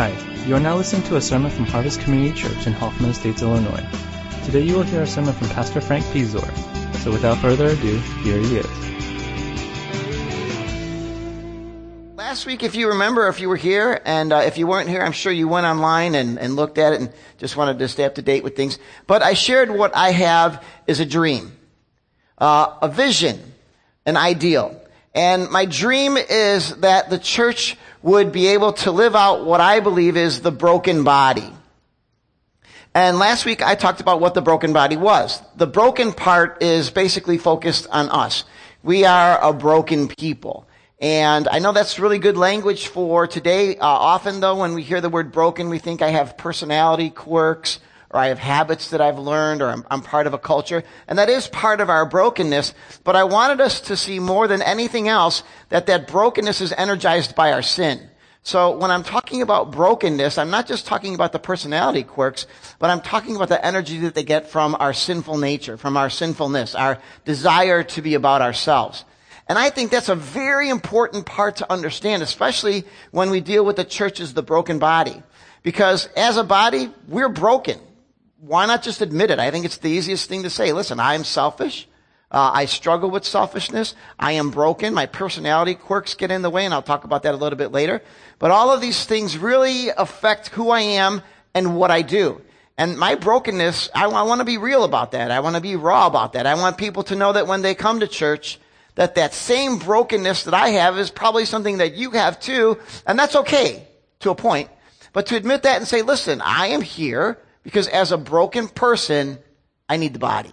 Hi, you are now listening to a sermon from Harvest Community Church in Hoffman Estates, Illinois. Today you will hear a sermon from Pastor Frank Pizor. So without further ado, here he is. Last week, if you remember, if you were here, and uh, if you weren't here, I'm sure you went online and, and looked at it and just wanted to stay up to date with things. But I shared what I have is a dream, uh, a vision, an ideal. And my dream is that the church would be able to live out what I believe is the broken body. And last week I talked about what the broken body was. The broken part is basically focused on us. We are a broken people. And I know that's really good language for today. Uh, often though, when we hear the word broken, we think I have personality quirks or I have habits that I've learned, or I'm, I'm, part of a culture. And that is part of our brokenness. But I wanted us to see more than anything else that that brokenness is energized by our sin. So when I'm talking about brokenness, I'm not just talking about the personality quirks, but I'm talking about the energy that they get from our sinful nature, from our sinfulness, our desire to be about ourselves. And I think that's a very important part to understand, especially when we deal with the church as the broken body. Because as a body, we're broken why not just admit it? I think it's the easiest thing to say. Listen, I am selfish. Uh, I struggle with selfishness. I am broken. My personality quirks get in the way, and I'll talk about that a little bit later. But all of these things really affect who I am and what I do. And my brokenness, I, I want to be real about that. I want to be raw about that. I want people to know that when they come to church, that that same brokenness that I have is probably something that you have too, and that's okay to a point. But to admit that and say, listen, I am here. Because as a broken person, I need the body.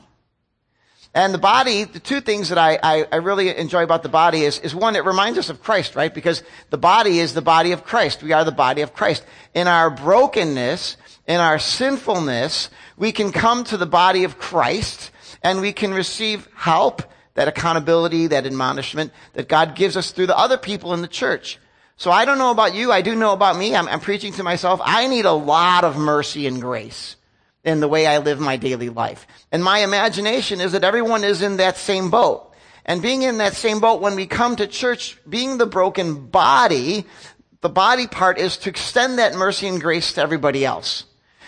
And the body, the two things that I, I, I, really enjoy about the body is, is one, it reminds us of Christ, right? Because the body is the body of Christ. We are the body of Christ. In our brokenness, in our sinfulness, we can come to the body of Christ and we can receive help, that accountability, that admonishment that God gives us through the other people in the church. So I don't know about you. I do know about me. I'm, I'm, preaching to myself. I need a lot of mercy and grace in the way I live my daily life. And my imagination is that everyone is in that same boat. And being in that same boat when we come to church, being the broken body, the body part is to extend that mercy and grace to everybody else.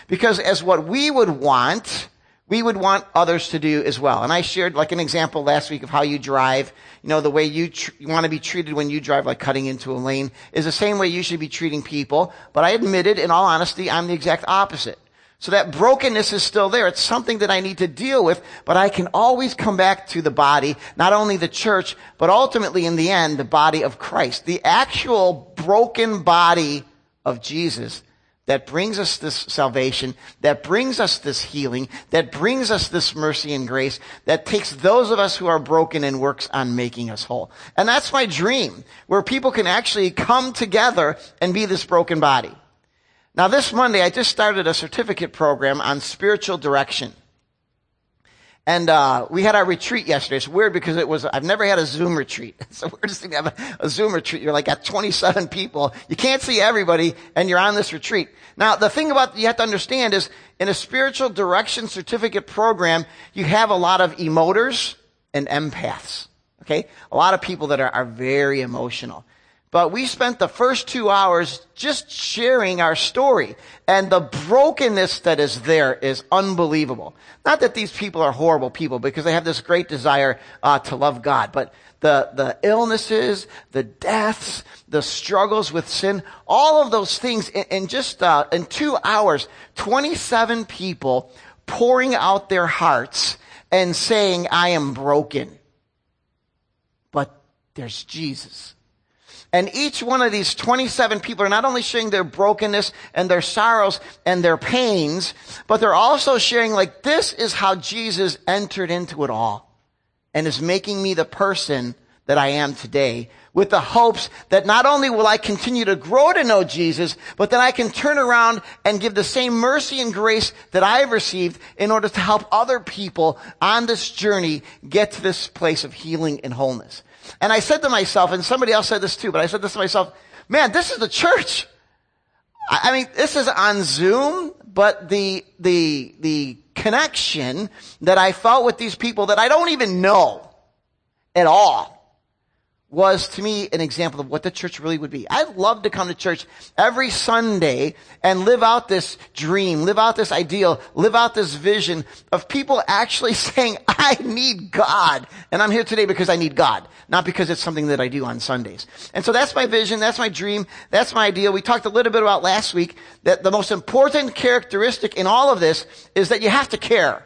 Because as what we would want, we would want others to do as well. And I shared like an example last week of how you drive. You know, the way you, tr- you want to be treated when you drive, like cutting into a lane, is the same way you should be treating people. But I admitted, in all honesty, I'm the exact opposite. So that brokenness is still there. It's something that I need to deal with, but I can always come back to the body, not only the church, but ultimately in the end, the body of Christ. The actual broken body of Jesus that brings us this salvation, that brings us this healing, that brings us this mercy and grace, that takes those of us who are broken and works on making us whole. And that's my dream, where people can actually come together and be this broken body. Now this Monday, I just started a certificate program on spiritual direction. And uh, we had our retreat yesterday. It's weird because it was, I've never had a Zoom retreat. It's the weirdest thing to have a, a Zoom retreat. You're like at 27 people. You can't see everybody and you're on this retreat. Now, the thing about you have to understand is in a spiritual direction certificate program, you have a lot of emoters and empaths. Okay? A lot of people that are, are very emotional. But we spent the first two hours just sharing our story. And the brokenness that is there is unbelievable. Not that these people are horrible people because they have this great desire uh, to love God, but the, the illnesses, the deaths, the struggles with sin, all of those things in, in just uh, in two hours, 27 people pouring out their hearts and saying, I am broken. But there's Jesus. And each one of these 27 people are not only sharing their brokenness and their sorrows and their pains, but they're also sharing like, this is how Jesus entered into it all and is making me the person that I am today with the hopes that not only will I continue to grow to know Jesus, but that I can turn around and give the same mercy and grace that I've received in order to help other people on this journey get to this place of healing and wholeness. And I said to myself, and somebody else said this too, but I said this to myself, man, this is the church. I mean, this is on Zoom, but the, the, the connection that I felt with these people that I don't even know at all was to me an example of what the church really would be. I'd love to come to church every Sunday and live out this dream, live out this ideal, live out this vision of people actually saying, I need God. And I'm here today because I need God, not because it's something that I do on Sundays. And so that's my vision. That's my dream. That's my ideal. We talked a little bit about last week that the most important characteristic in all of this is that you have to care.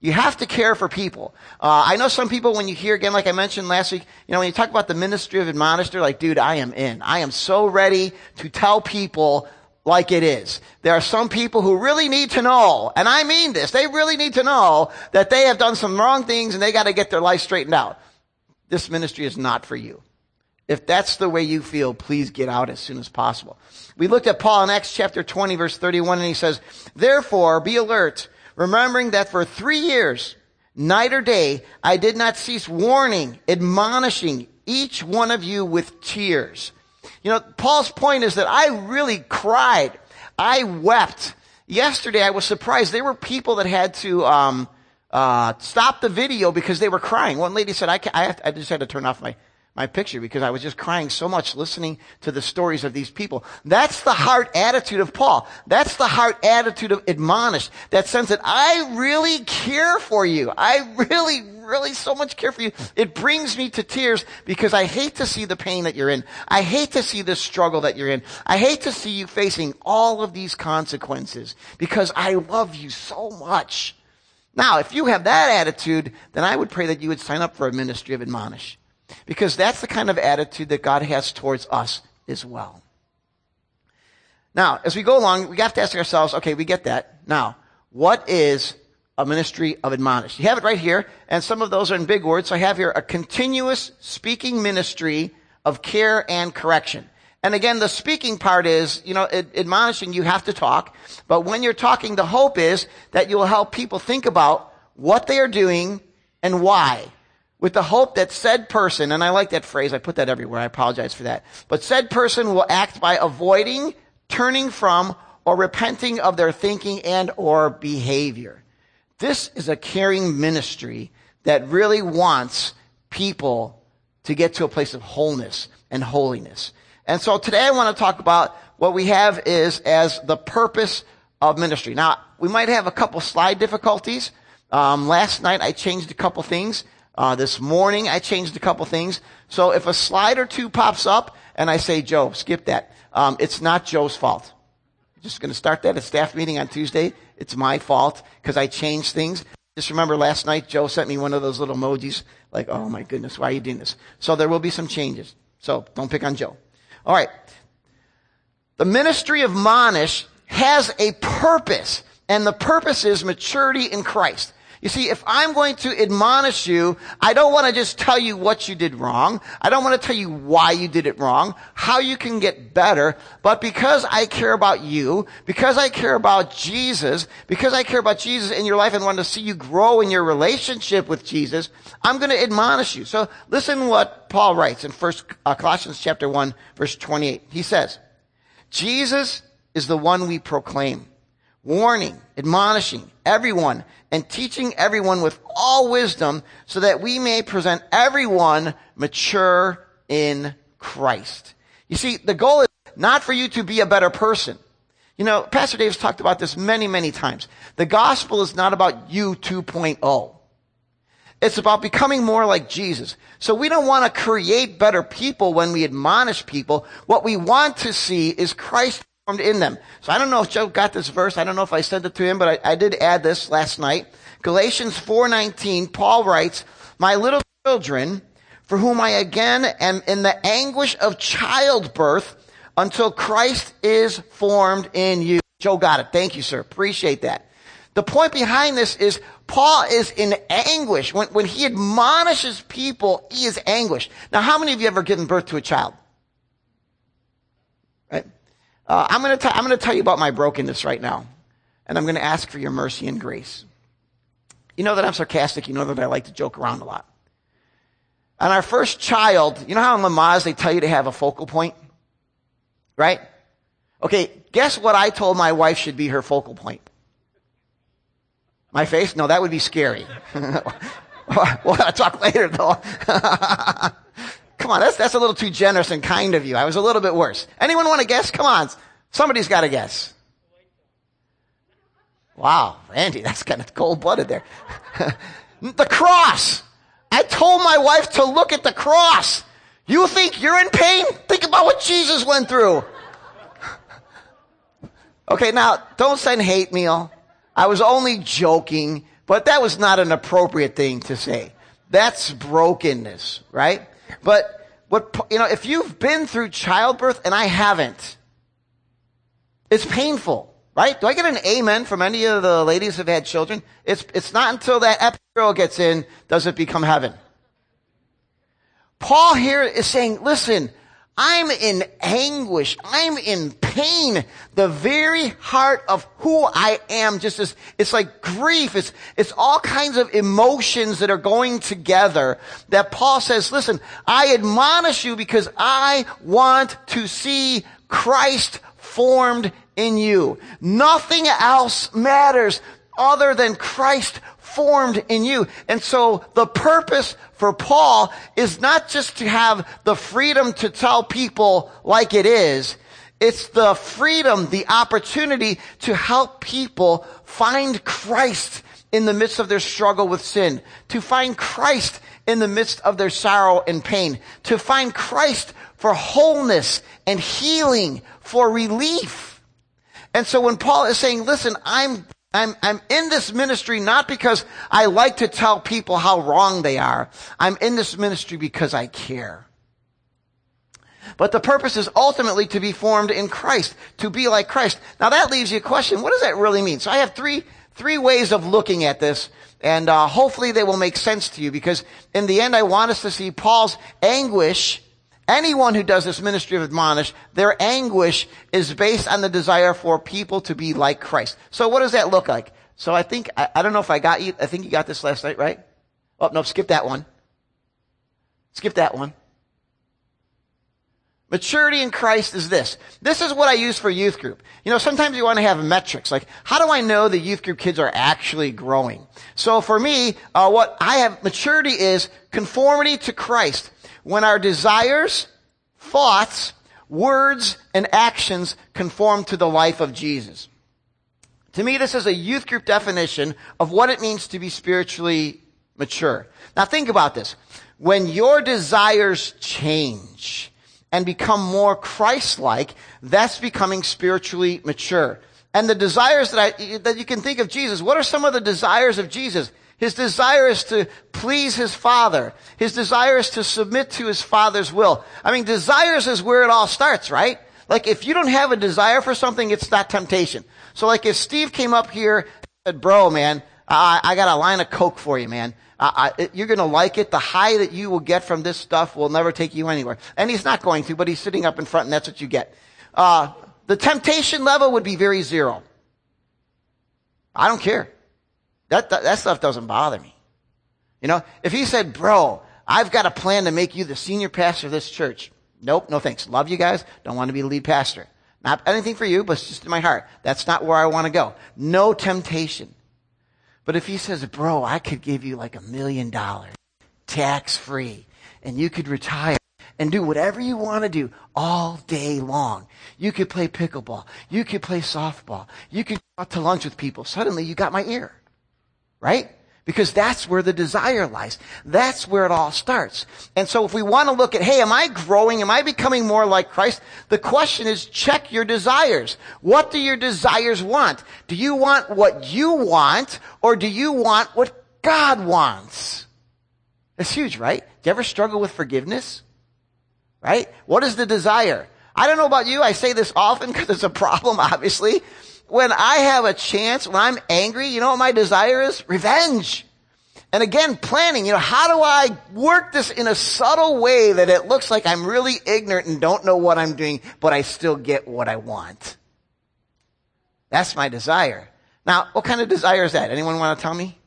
You have to care for people. Uh, I know some people, when you hear again, like I mentioned last week, you know, when you talk about the ministry of admonish, they're like, dude, I am in. I am so ready to tell people like it is. There are some people who really need to know, and I mean this, they really need to know that they have done some wrong things and they got to get their life straightened out. This ministry is not for you. If that's the way you feel, please get out as soon as possible. We looked at Paul in Acts chapter 20 verse 31 and he says, therefore be alert remembering that for three years, night or day, I did not cease warning, admonishing each one of you with tears. You know, Paul's point is that I really cried. I wept. Yesterday, I was surprised. There were people that had to um, uh, stop the video because they were crying. One lady said, "I, I, to, I just had to turn off my my picture because I was just crying so much listening to the stories of these people. That's the heart attitude of Paul. That's the heart attitude of admonish. That sense that I really care for you. I really, really so much care for you. It brings me to tears because I hate to see the pain that you're in. I hate to see the struggle that you're in. I hate to see you facing all of these consequences because I love you so much. Now, if you have that attitude, then I would pray that you would sign up for a ministry of admonish. Because that's the kind of attitude that God has towards us as well. Now, as we go along, we have to ask ourselves, okay, we get that. Now, what is a ministry of admonish? You have it right here, and some of those are in big words. So I have here a continuous speaking ministry of care and correction. And again, the speaking part is, you know, admonishing, you have to talk. But when you're talking, the hope is that you will help people think about what they are doing and why with the hope that said person, and I like that phrase, I put that everywhere, I apologize for that, but said person will act by avoiding, turning from, or repenting of their thinking and or behavior. This is a caring ministry that really wants people to get to a place of wholeness and holiness. And so today I want to talk about what we have is as the purpose of ministry. Now, we might have a couple slide difficulties. Um, last night I changed a couple things. Uh, this morning I changed a couple things. So if a slide or two pops up and I say, Joe, skip that, um, it's not Joe's fault. Just going to start that at staff meeting on Tuesday. It's my fault because I changed things. Just remember last night Joe sent me one of those little emojis like, oh my goodness, why are you doing this? So there will be some changes. So don't pick on Joe. All right. The ministry of admonish has a purpose, and the purpose is maturity in Christ. You see, if I'm going to admonish you, I don't want to just tell you what you did wrong. I don't want to tell you why you did it wrong, how you can get better. But because I care about you, because I care about Jesus, because I care about Jesus in your life and want to see you grow in your relationship with Jesus, I'm going to admonish you. So listen what Paul writes in First uh, Colossians chapter 1 verse 28. He says, Jesus is the one we proclaim, warning, admonishing everyone and teaching everyone with all wisdom so that we may present everyone mature in Christ. You see, the goal is not for you to be a better person. You know, Pastor Dave's talked about this many, many times. The gospel is not about you 2.0. It's about becoming more like Jesus. So we don't want to create better people when we admonish people. What we want to see is Christ in them. So I don't know if Joe got this verse. I don't know if I sent it to him, but I, I did add this last night. Galatians 4:19, Paul writes, "My little children, for whom I again am in the anguish of childbirth until Christ is formed in you." Joe got it. Thank you, sir. Appreciate that. The point behind this is Paul is in anguish. When, when he admonishes people, he is anguish. Now, how many of you ever given birth to a child? Uh, I'm going to I'm going to tell you about my brokenness right now, and I'm going to ask for your mercy and grace. You know that I'm sarcastic. You know that I like to joke around a lot. On our first child, you know how in Lamaze they tell you to have a focal point, right? Okay, guess what I told my wife should be her focal point? My face? No, that would be scary. we'll talk later though. Come on, that's, that's a little too generous and kind of you. I was a little bit worse. Anyone want to guess? Come on. Somebody's got to guess. Wow, Randy, that's kind of cold blooded there. the cross. I told my wife to look at the cross. You think you're in pain? Think about what Jesus went through. okay, now don't send hate mail. I was only joking, but that was not an appropriate thing to say. That's brokenness, right? But what, you know, if you've been through childbirth and I haven't, it's painful, right? Do I get an amen from any of the ladies who've had children? It's, it's not until that epidural gets in does it become heaven. Paul here is saying, listen, I'm in anguish. I'm in pain. The very heart of who I am just is, it's like grief. It's, it's all kinds of emotions that are going together that Paul says, listen, I admonish you because I want to see Christ formed in you. Nothing else matters other than Christ formed in you. And so the purpose for Paul is not just to have the freedom to tell people like it is. It's the freedom, the opportunity to help people find Christ in the midst of their struggle with sin, to find Christ in the midst of their sorrow and pain, to find Christ for wholeness and healing, for relief. And so when Paul is saying, listen, I'm I'm, I'm in this ministry not because I like to tell people how wrong they are. I'm in this ministry because I care. But the purpose is ultimately to be formed in Christ, to be like Christ. Now that leaves you a question. What does that really mean? So I have three, three ways of looking at this, and uh, hopefully they will make sense to you because in the end I want us to see Paul's anguish Anyone who does this ministry of admonish, their anguish is based on the desire for people to be like Christ. So what does that look like? So I think, I, I don't know if I got you, I think you got this last night, right? Oh, no, skip that one. Skip that one. Maturity in Christ is this. This is what I use for youth group. You know, sometimes you want to have metrics, like how do I know the youth group kids are actually growing? So for me, uh, what I have maturity is conformity to Christ when our desires, thoughts, words, and actions conform to the life of Jesus. To me, this is a youth group definition of what it means to be spiritually mature. Now think about this. When your desires change and become more Christ-like, that's becoming spiritually mature. And the desires that I, that you can think of Jesus, what are some of the desires of Jesus? His desire is to please his father. His desire is to submit to his father's will. I mean, desires is where it all starts, right? Like if you don't have a desire for something, it's not temptation. So like if Steve came up here and said, bro, man, I, I got a line of Coke for you, man. You're going to like it. The high that you will get from this stuff will never take you anywhere. And he's not going to, but he's sitting up in front and that's what you get. Uh, the temptation level would be very zero. I don't care. That, that, that stuff doesn't bother me. You know, if he said, bro, I've got a plan to make you the senior pastor of this church. Nope, no thanks. Love you guys. Don't want to be the lead pastor. Not anything for you, but it's just in my heart. That's not where I want to go. No temptation. But if he says, bro, I could give you like a million dollars, tax free, and you could retire and do whatever you want to do all day long. You could play pickleball. You could play softball. You could go out to lunch with people. Suddenly you got my ear right? Because that's where the desire lies. That's where it all starts. And so if we want to look at, hey, am I growing? Am I becoming more like Christ? The question is check your desires. What do your desires want? Do you want what you want or do you want what God wants? That's huge, right? Do you ever struggle with forgiveness? Right? What is the desire? I don't know about you. I say this often because it's a problem, obviously when I have a chance, when I'm angry, you know what my desire is? Revenge. And again, planning, you know, how do I work this in a subtle way that it looks like I'm really ignorant and don't know what I'm doing, but I still get what I want? That's my desire. Now, what kind of desire is that? Anyone want to tell me?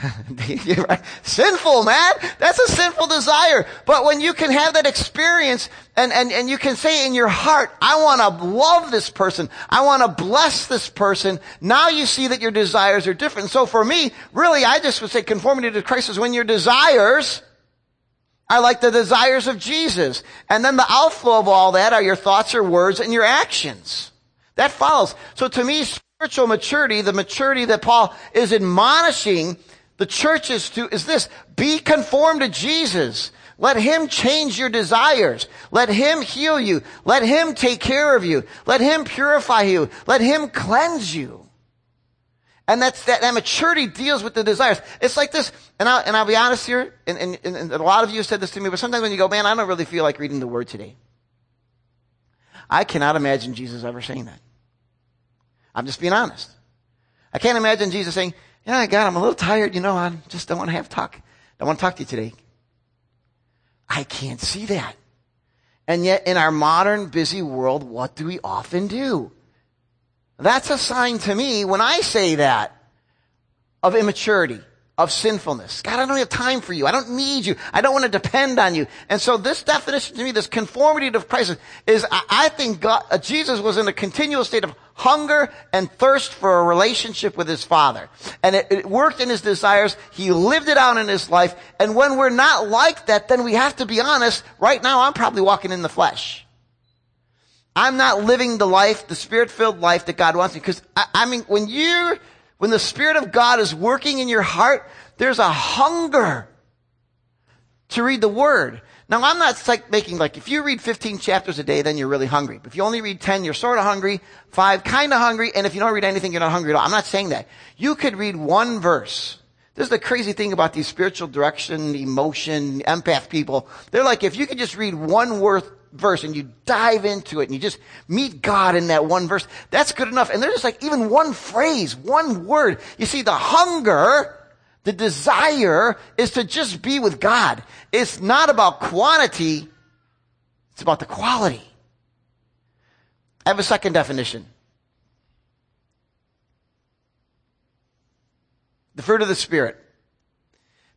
Sinful, man. That's a sinful desire. But when you can have that experience and, and, and you can say in your heart, I want to love this person. I want to bless this person. Now you see that your desires are different. So for me, really, I just would say conformity to Christ is when your desires are like the desires of Jesus. And then the outflow of all that are your thoughts, your words, and your actions. That follows. So to me, spiritual maturity, the maturity that Paul is admonishing the churches to, is this. Be conformed to Jesus. Let Him change your desires. Let Him heal you. Let Him take care of you. Let Him purify you. Let Him cleanse you. And that's, that, that maturity deals with the desires. It's like this, and I'll, and I'll be honest here, and, and, and a lot of you have said this to me, but sometimes when you go, man, I don't really feel like reading the Word today. I cannot imagine Jesus ever saying that. I'm just being honest. I can't imagine Jesus saying, yeah, God, I'm a little tired, you know, I just don't want to have talk. Don't want to talk to you today. I can't see that. And yet in our modern busy world, what do we often do? That's a sign to me when I say that of immaturity, of sinfulness. God, I don't have time for you. I don't need you. I don't want to depend on you. And so this definition to me, this conformity to Christ is, I think God, uh, Jesus was in a continual state of hunger and thirst for a relationship with his Father. And it, it worked in his desires. He lived it out in his life. And when we're not like that, then we have to be honest. Right now, I'm probably walking in the flesh. I'm not living the life, the spirit-filled life that God wants me. Because I, I mean, when you, when the Spirit of God is working in your heart, there's a hunger to read the Word. Now, I'm not like making like, if you read 15 chapters a day, then you're really hungry. But if you only read 10, you're sort of hungry. Five, kind of hungry. And if you don't read anything, you're not hungry at all. I'm not saying that. You could read one verse. This is the crazy thing about these spiritual direction, emotion, empath people. They're like, if you could just read one worth, verse and you dive into it and you just meet God in that one verse, that's good enough. And they're just like even one phrase, one word. You see, the hunger, the desire is to just be with God. It's not about quantity. It's about the quality. I have a second definition. The fruit of the Spirit.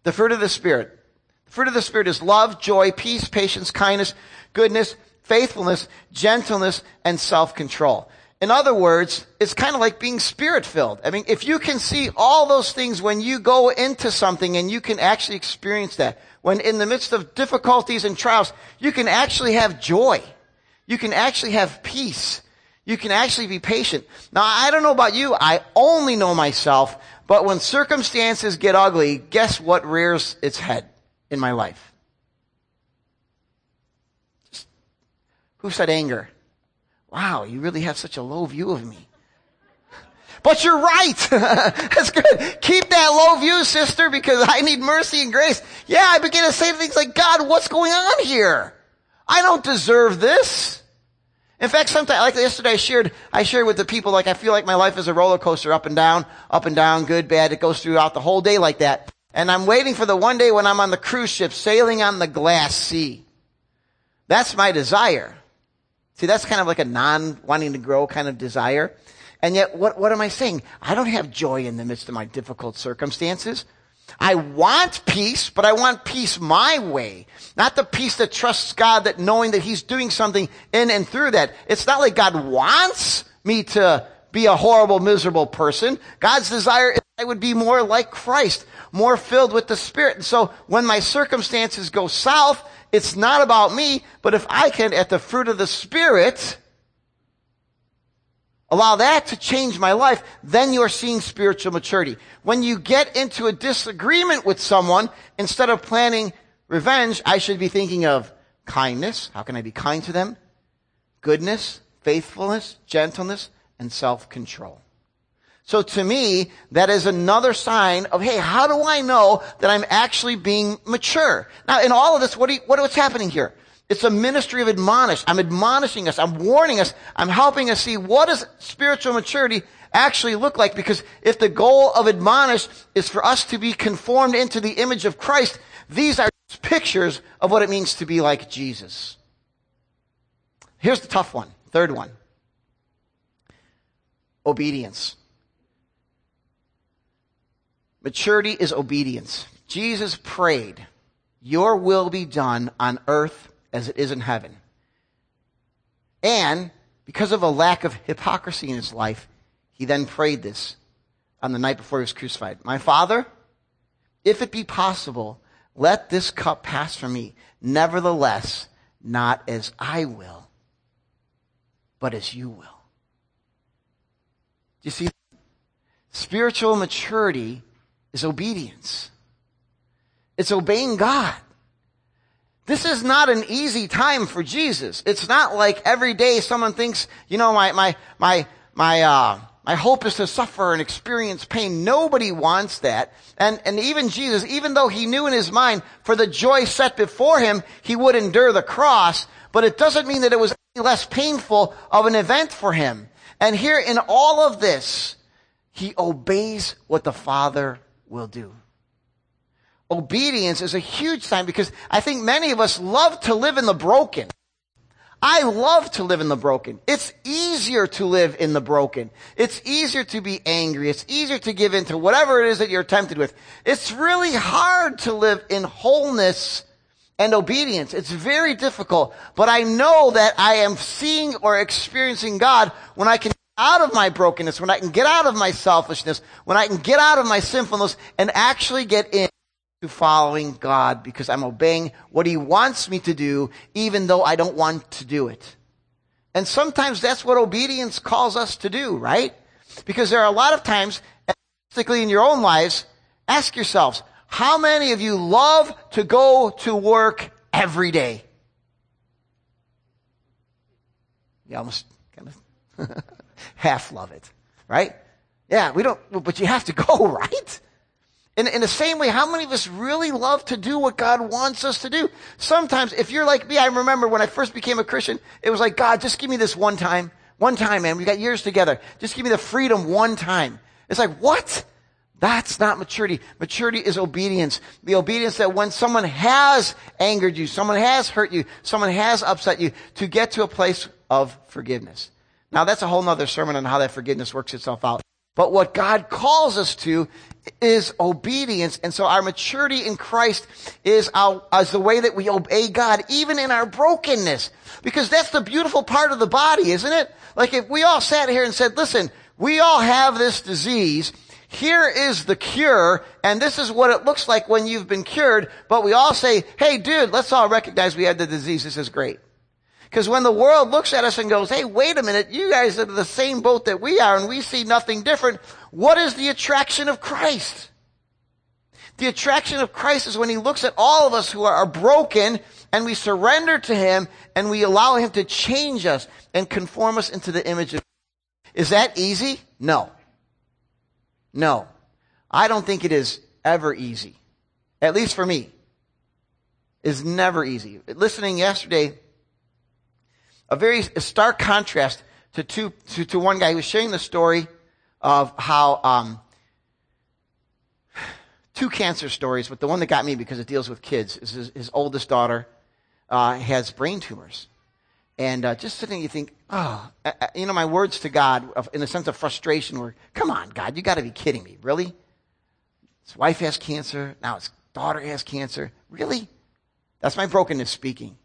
The fruit of the Spirit. The fruit of the Spirit is love, joy, peace, patience, kindness, goodness, faithfulness, gentleness, and self-control. In other words, it's kind of like being spirit filled. I mean, if you can see all those things when you go into something and you can actually experience that, when in the midst of difficulties and trials, you can actually have joy. You can actually have peace. You can actually be patient. Now, I don't know about you. I only know myself. But when circumstances get ugly, guess what rears its head in my life? Who said anger? Wow, you really have such a low view of me. But you're right. That's good. Keep that low view, sister, because I need mercy and grace. Yeah, I begin to say things like, God, what's going on here? I don't deserve this. In fact, sometimes, like yesterday, I shared, I shared with the people, like, I feel like my life is a roller coaster, up and down, up and down, good, bad. It goes throughout the whole day like that. And I'm waiting for the one day when I'm on the cruise ship, sailing on the glass sea. That's my desire. See, that's kind of like a non wanting to grow kind of desire. And yet, what, what am I saying? I don't have joy in the midst of my difficult circumstances. I want peace, but I want peace my way. Not the peace that trusts God that knowing that He's doing something in and through that. It's not like God wants me to be a horrible, miserable person. God's desire is I would be more like Christ, more filled with the Spirit. And so when my circumstances go south, it's not about me, but if I can, at the fruit of the Spirit, allow that to change my life, then you're seeing spiritual maturity. When you get into a disagreement with someone, instead of planning revenge, I should be thinking of kindness. How can I be kind to them? Goodness, faithfulness, gentleness, and self-control. So to me, that is another sign of, hey, how do I know that I'm actually being mature? Now, in all of this, what, you, what what's happening here? It's a ministry of admonish. I'm admonishing us. I'm warning us. I'm helping us see what does spiritual maturity actually look like? Because if the goal of admonish is for us to be conformed into the image of Christ, these are pictures of what it means to be like Jesus. Here's the tough one. Third one. Obedience. Maturity is obedience. Jesus prayed, Your will be done on earth as it is in heaven. And because of a lack of hypocrisy in his life, he then prayed this on the night before he was crucified. My Father, if it be possible, let this cup pass from me. Nevertheless, not as I will, but as you will. Do you see? Spiritual maturity is obedience. It's obeying God. This is not an easy time for Jesus. It's not like every day someone thinks, you know, my, my, my, my, uh, my hope is to suffer and experience pain. Nobody wants that. And, and even Jesus, even though he knew in his mind for the joy set before him, he would endure the cross, but it doesn't mean that it was any less painful of an event for him. And here in all of this, he obeys what the Father will do obedience is a huge sign because I think many of us love to live in the broken. I love to live in the broken. It's easier to live in the broken. It's easier to be angry. It's easier to give in to whatever it is that you're tempted with. It's really hard to live in wholeness and obedience. It's very difficult, but I know that I am seeing or experiencing God when I can out of my brokenness, when I can get out of my selfishness, when I can get out of my sinfulness and actually get in to following God because I'm obeying what He wants me to do, even though I don't want to do it. And sometimes that's what obedience calls us to do, right? Because there are a lot of times, particularly in your own lives, ask yourselves, how many of you love to go to work every day? You almost kind of half love it, right? Yeah, we don't, but you have to go, right? In, in the same way, how many of us really love to do what God wants us to do? Sometimes, if you're like me, I remember when I first became a Christian, it was like, God, just give me this one time. One time, man. We got years together. Just give me the freedom one time. It's like, what? That's not maturity. Maturity is obedience. The obedience that when someone has angered you, someone has hurt you, someone has upset you, to get to a place of forgiveness. Now that's a whole nother sermon on how that forgiveness works itself out. But what God calls us to is obedience. And so our maturity in Christ is our, is the way that we obey God, even in our brokenness. Because that's the beautiful part of the body, isn't it? Like if we all sat here and said, listen, we all have this disease. Here is the cure, and this is what it looks like when you've been cured. But we all say, hey dude, let's all recognize we had the disease. This is great. Because when the world looks at us and goes, hey, wait a minute, you guys are the same boat that we are and we see nothing different, what is the attraction of Christ? The attraction of Christ is when he looks at all of us who are broken and we surrender to him and we allow him to change us and conform us into the image of Is that easy? No. No. I don't think it is ever easy. At least for me. Is never easy. Listening yesterday a very stark contrast to, two, to, to one guy who was sharing the story of how um, two cancer stories, but the one that got me because it deals with kids is his, his oldest daughter uh, has brain tumors. And uh, just sitting, you think, oh, you know, my words to God, in a sense of frustration, were, come on, God, you got to be kidding me, really? His wife has cancer, now his daughter has cancer, really? That's my brokenness speaking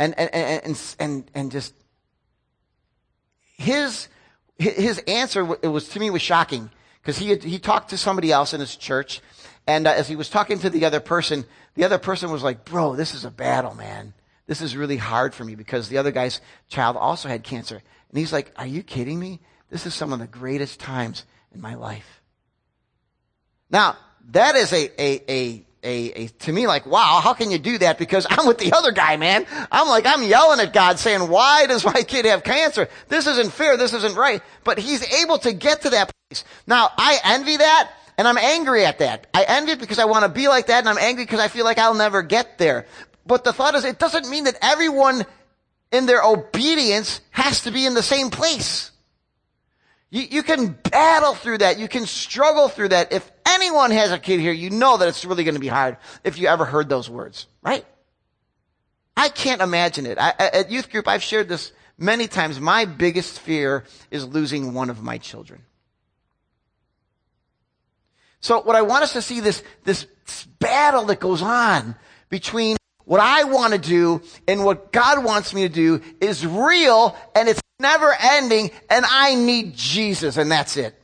and, and, and, and, and just his, his answer, it was to me was shocking because he had, he talked to somebody else in his church. And uh, as he was talking to the other person, the other person was like, bro, this is a battle, man. This is really hard for me because the other guy's child also had cancer. And he's like, are you kidding me? This is some of the greatest times in my life. Now, that is a, a, a a, a, to me like, wow, how can you do that? Because I'm with the other guy, man. I'm like, I'm yelling at God saying, why does my kid have cancer? This isn't fair. This isn't right. But he's able to get to that place. Now, I envy that and I'm angry at that. I envy it because I want to be like that and I'm angry because I feel like I'll never get there. But the thought is, it doesn't mean that everyone in their obedience has to be in the same place. You, you can battle through that. You can struggle through that. If anyone has a kid here, you know that it's really going to be hard if you ever heard those words, right? I can't imagine it. I, at youth group, I've shared this many times. My biggest fear is losing one of my children. So what I want us to see this, this battle that goes on between what I want to do and what God wants me to do is real and it's never ending and I need Jesus and that's it.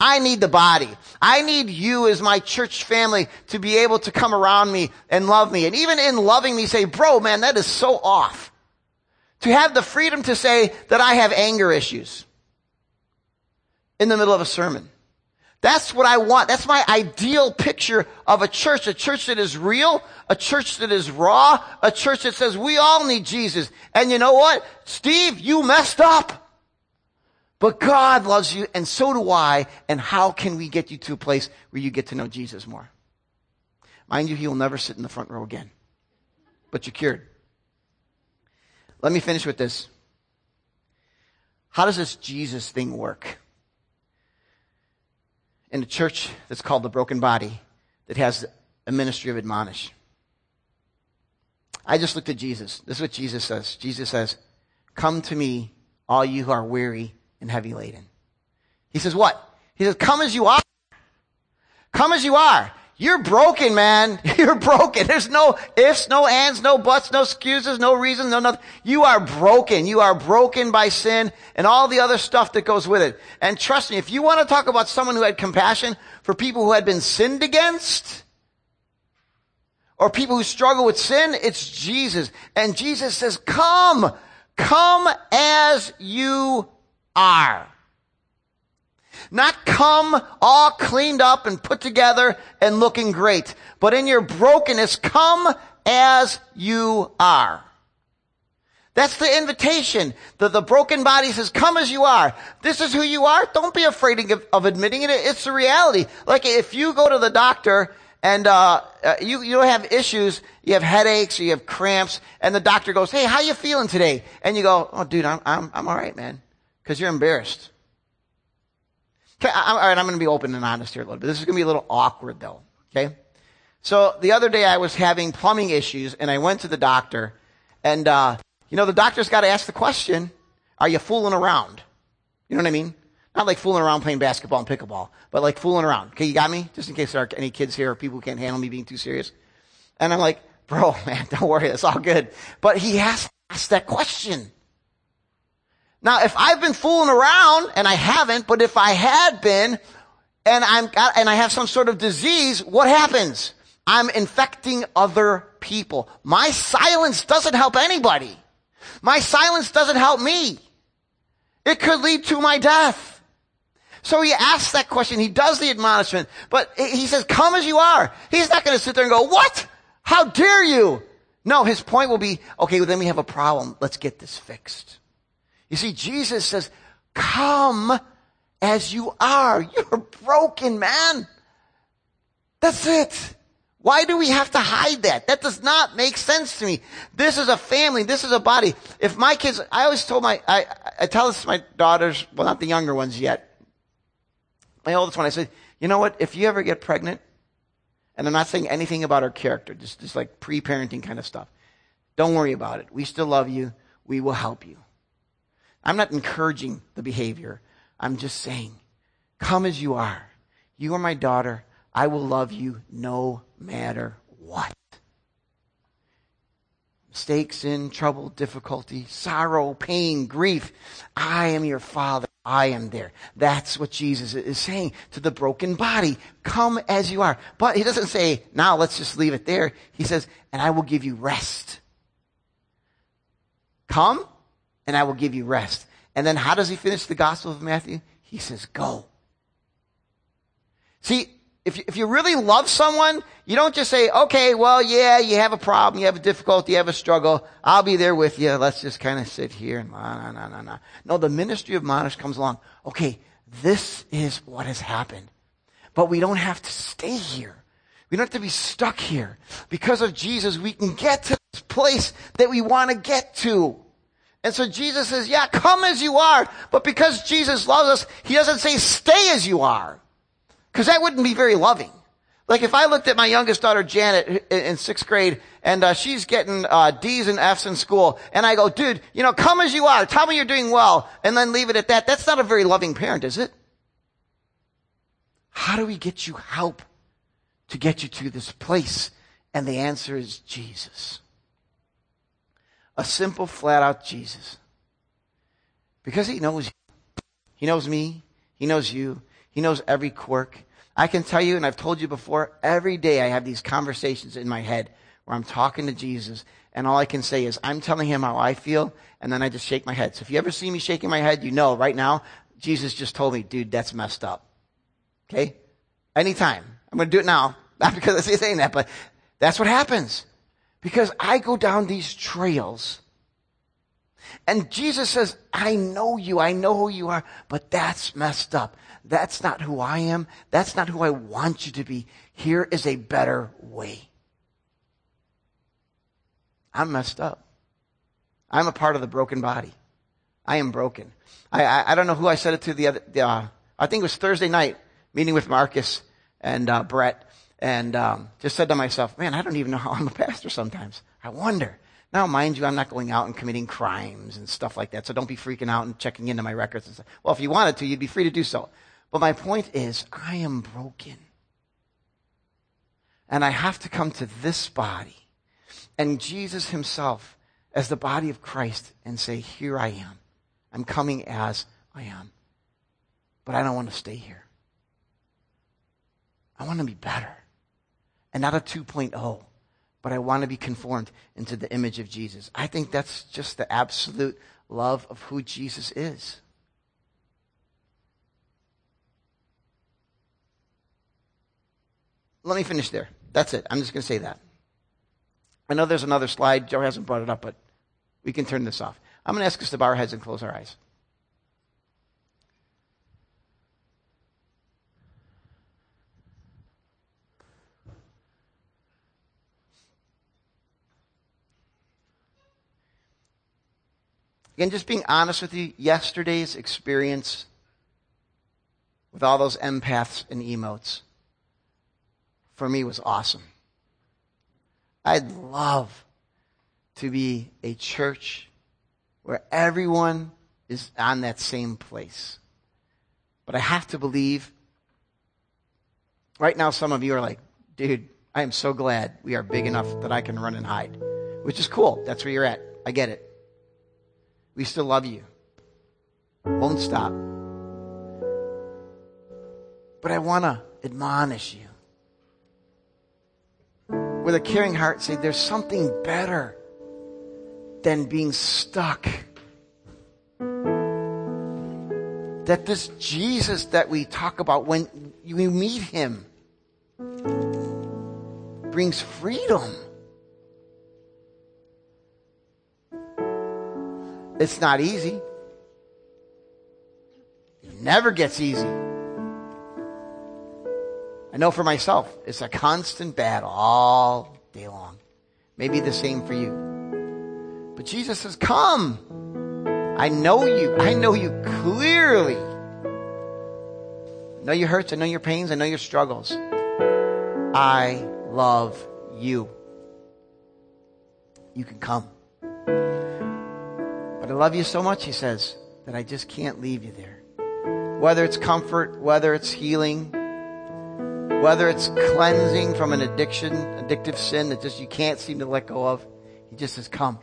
I need the body. I need you as my church family to be able to come around me and love me. And even in loving me say, bro, man, that is so off. To have the freedom to say that I have anger issues in the middle of a sermon. That's what I want. That's my ideal picture of a church. A church that is real, a church that is raw, a church that says we all need Jesus. And you know what? Steve, you messed up. But God loves you and so do I. And how can we get you to a place where you get to know Jesus more? Mind you, he will never sit in the front row again. But you're cured. Let me finish with this. How does this Jesus thing work? In a church that's called the Broken Body, that has a ministry of admonish. I just looked at Jesus. This is what Jesus says. Jesus says, Come to me, all you who are weary and heavy laden. He says, What? He says, Come as you are. Come as you are. You're broken, man. You're broken. There's no ifs, no ands, no buts, no excuses, no reasons, no nothing. You are broken. You are broken by sin and all the other stuff that goes with it. And trust me, if you want to talk about someone who had compassion for people who had been sinned against, or people who struggle with sin, it's Jesus. And Jesus says, come, come as you are. Not come all cleaned up and put together and looking great, but in your brokenness, come as you are. That's the invitation. The, the broken body says, come as you are. This is who you are. Don't be afraid of, of admitting it. It's the reality. Like if you go to the doctor and uh, uh, you, you have issues, you have headaches, you have cramps, and the doctor goes, hey, how you feeling today? And you go, oh, dude, I'm, I'm, I'm all right, man. Because you're embarrassed. Okay, I, all right, I'm going to be open and honest here a little bit. This is going to be a little awkward though. Okay. So the other day I was having plumbing issues and I went to the doctor and, uh, you know, the doctor's got to ask the question, are you fooling around? You know what I mean? Not like fooling around playing basketball and pickleball, but like fooling around. Okay, you got me? Just in case there are any kids here or people who can't handle me being too serious. And I'm like, bro, man, don't worry, it's all good. But he has to ask that question. Now, if I've been fooling around, and I haven't, but if I had been, and I'm, and I have some sort of disease, what happens? I'm infecting other people. My silence doesn't help anybody. My silence doesn't help me. It could lead to my death. So he asks that question. He does the admonishment, but he says, come as you are. He's not going to sit there and go, what? How dare you? No, his point will be, okay, well, then we have a problem. Let's get this fixed. You see, Jesus says, come as you are. You're broken, man. That's it. Why do we have to hide that? That does not make sense to me. This is a family. This is a body. If my kids, I always told my, I, I tell this to my daughters, well, not the younger ones yet. My oldest one, I said, you know what? If you ever get pregnant, and I'm not saying anything about her character, just, just like pre-parenting kind of stuff. Don't worry about it. We still love you. We will help you. I'm not encouraging the behavior. I'm just saying, come as you are. You are my daughter. I will love you no matter what. Mistakes, sin, trouble, difficulty, sorrow, pain, grief. I am your father. I am there. That's what Jesus is saying to the broken body. Come as you are. But he doesn't say, now let's just leave it there. He says, and I will give you rest. Come and I will give you rest. And then how does he finish the Gospel of Matthew? He says, go. See, if you, if you really love someone, you don't just say, okay, well, yeah, you have a problem, you have a difficulty, you have a struggle. I'll be there with you. Let's just kind of sit here and no, no, no, no. No, the ministry of admonish comes along. Okay, this is what has happened. But we don't have to stay here. We don't have to be stuck here. Because of Jesus, we can get to this place that we want to get to. And so Jesus says, yeah, come as you are. But because Jesus loves us, he doesn't say stay as you are. Cause that wouldn't be very loving. Like if I looked at my youngest daughter Janet in sixth grade and uh, she's getting uh, D's and F's in school and I go, dude, you know, come as you are. Tell me you're doing well and then leave it at that. That's not a very loving parent, is it? How do we get you help to get you to this place? And the answer is Jesus. A simple, flat out Jesus. Because he knows you. He knows me. He knows you. He knows every quirk. I can tell you, and I've told you before, every day I have these conversations in my head where I'm talking to Jesus, and all I can say is, I'm telling him how I feel, and then I just shake my head. So if you ever see me shaking my head, you know right now, Jesus just told me, dude, that's messed up. Okay? Anytime. I'm going to do it now. Not because I say saying that, but that's what happens. Because I go down these trails and Jesus says, I know you. I know who you are, but that's messed up. That's not who I am. That's not who I want you to be. Here is a better way. I'm messed up. I'm a part of the broken body. I am broken. I, I, I don't know who I said it to the other, uh, I think it was Thursday night, meeting with Marcus and uh, Brett, and um, just said to myself, man, I don't even know how I'm a pastor sometimes. I wonder. Now, mind you, I'm not going out and committing crimes and stuff like that, so don't be freaking out and checking into my records and stuff. Well, if you wanted to, you'd be free to do so. But my point is, I am broken. And I have to come to this body and Jesus himself as the body of Christ and say, Here I am. I'm coming as I am. But I don't want to stay here. I want to be better. And not a 2.0, but I want to be conformed into the image of Jesus. I think that's just the absolute love of who Jesus is. Let me finish there. That's it. I'm just going to say that. I know there's another slide. Joe hasn't brought it up, but we can turn this off. I'm going to ask us to bow our heads and close our eyes. Again, just being honest with you, yesterday's experience with all those empaths and emotes for me was awesome. I'd love to be a church where everyone is on that same place. But I have to believe, right now, some of you are like, dude, I am so glad we are big enough that I can run and hide, which is cool. That's where you're at. I get it. We still love you. Won't stop. But I want to admonish you with a caring heart say, there's something better than being stuck. That this Jesus that we talk about, when we meet him, brings freedom. It's not easy. It never gets easy. I know for myself, it's a constant battle all day long. Maybe the same for you. But Jesus says, come. I know you. I know you clearly. I know your hurts. I know your pains. I know your struggles. I love you. You can come. But I love you so much, he says, that I just can't leave you there. Whether it's comfort, whether it's healing, whether it's cleansing from an addiction, addictive sin that just you can't seem to let go of, he just says, come.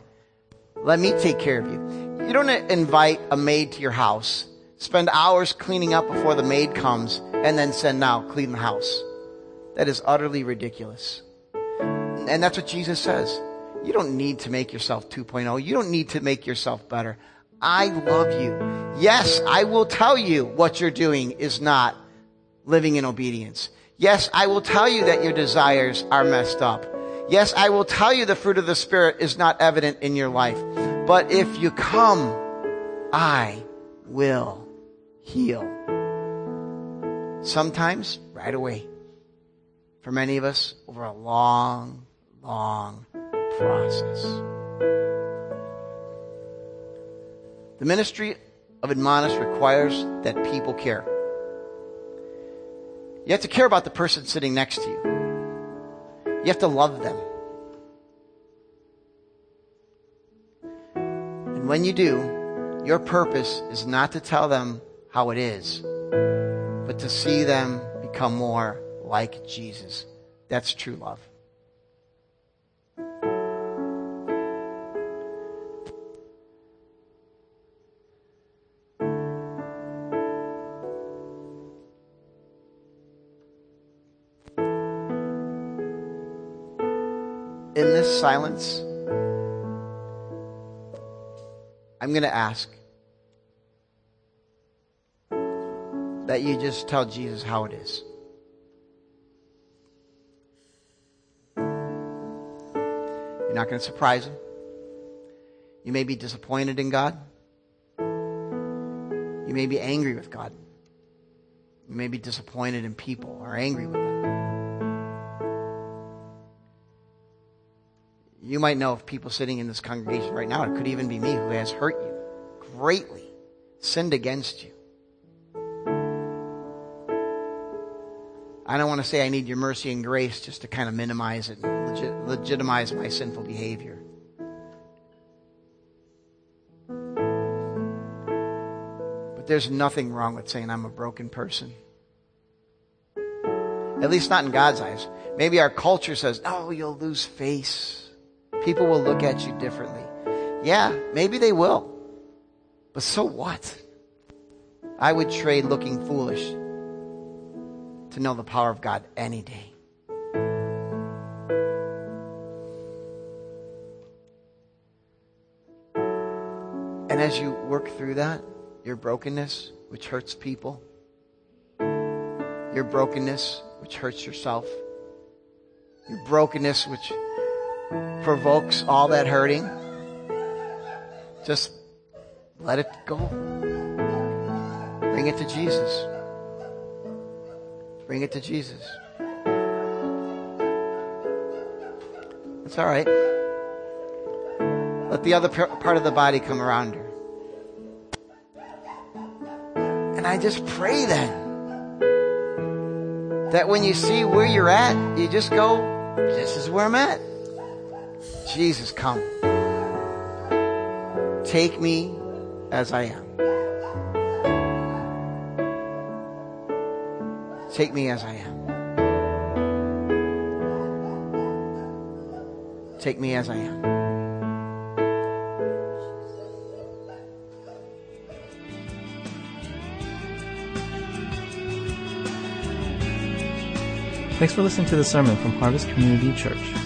Let me take care of you. You don't invite a maid to your house, spend hours cleaning up before the maid comes, and then send now, clean the house. That is utterly ridiculous. And that's what Jesus says. You don't need to make yourself 2.0. You don't need to make yourself better. I love you. Yes, I will tell you what you're doing is not living in obedience. Yes, I will tell you that your desires are messed up. Yes, I will tell you the fruit of the Spirit is not evident in your life. But if you come, I will heal. Sometimes right away. For many of us, over a long, long process. The ministry of admonish requires that people care. You have to care about the person sitting next to you. You have to love them. And when you do, your purpose is not to tell them how it is, but to see them become more like Jesus. That's true love. Silence, I'm going to ask that you just tell Jesus how it is. You're not going to surprise him. You may be disappointed in God. You may be angry with God. You may be disappointed in people or angry with them. You might know of people sitting in this congregation right now, it could even be me who has hurt you greatly, sinned against you. I don't want to say I need your mercy and grace just to kind of minimize it and legit, legitimize my sinful behavior. But there's nothing wrong with saying I'm a broken person. At least not in God's eyes. Maybe our culture says, oh, you'll lose face. People will look at you differently. Yeah, maybe they will. But so what? I would trade looking foolish to know the power of God any day. And as you work through that, your brokenness, which hurts people, your brokenness, which hurts yourself, your brokenness, which provokes all that hurting, just let it go. Bring it to Jesus. Bring it to Jesus. It's all right. Let the other part of the body come around her. And I just pray then that when you see where you're at, you just go, this is where I'm at. Jesus, come. Take me as I am. Take me as I am. Take me as I am. Thanks for listening to the sermon from Harvest Community Church.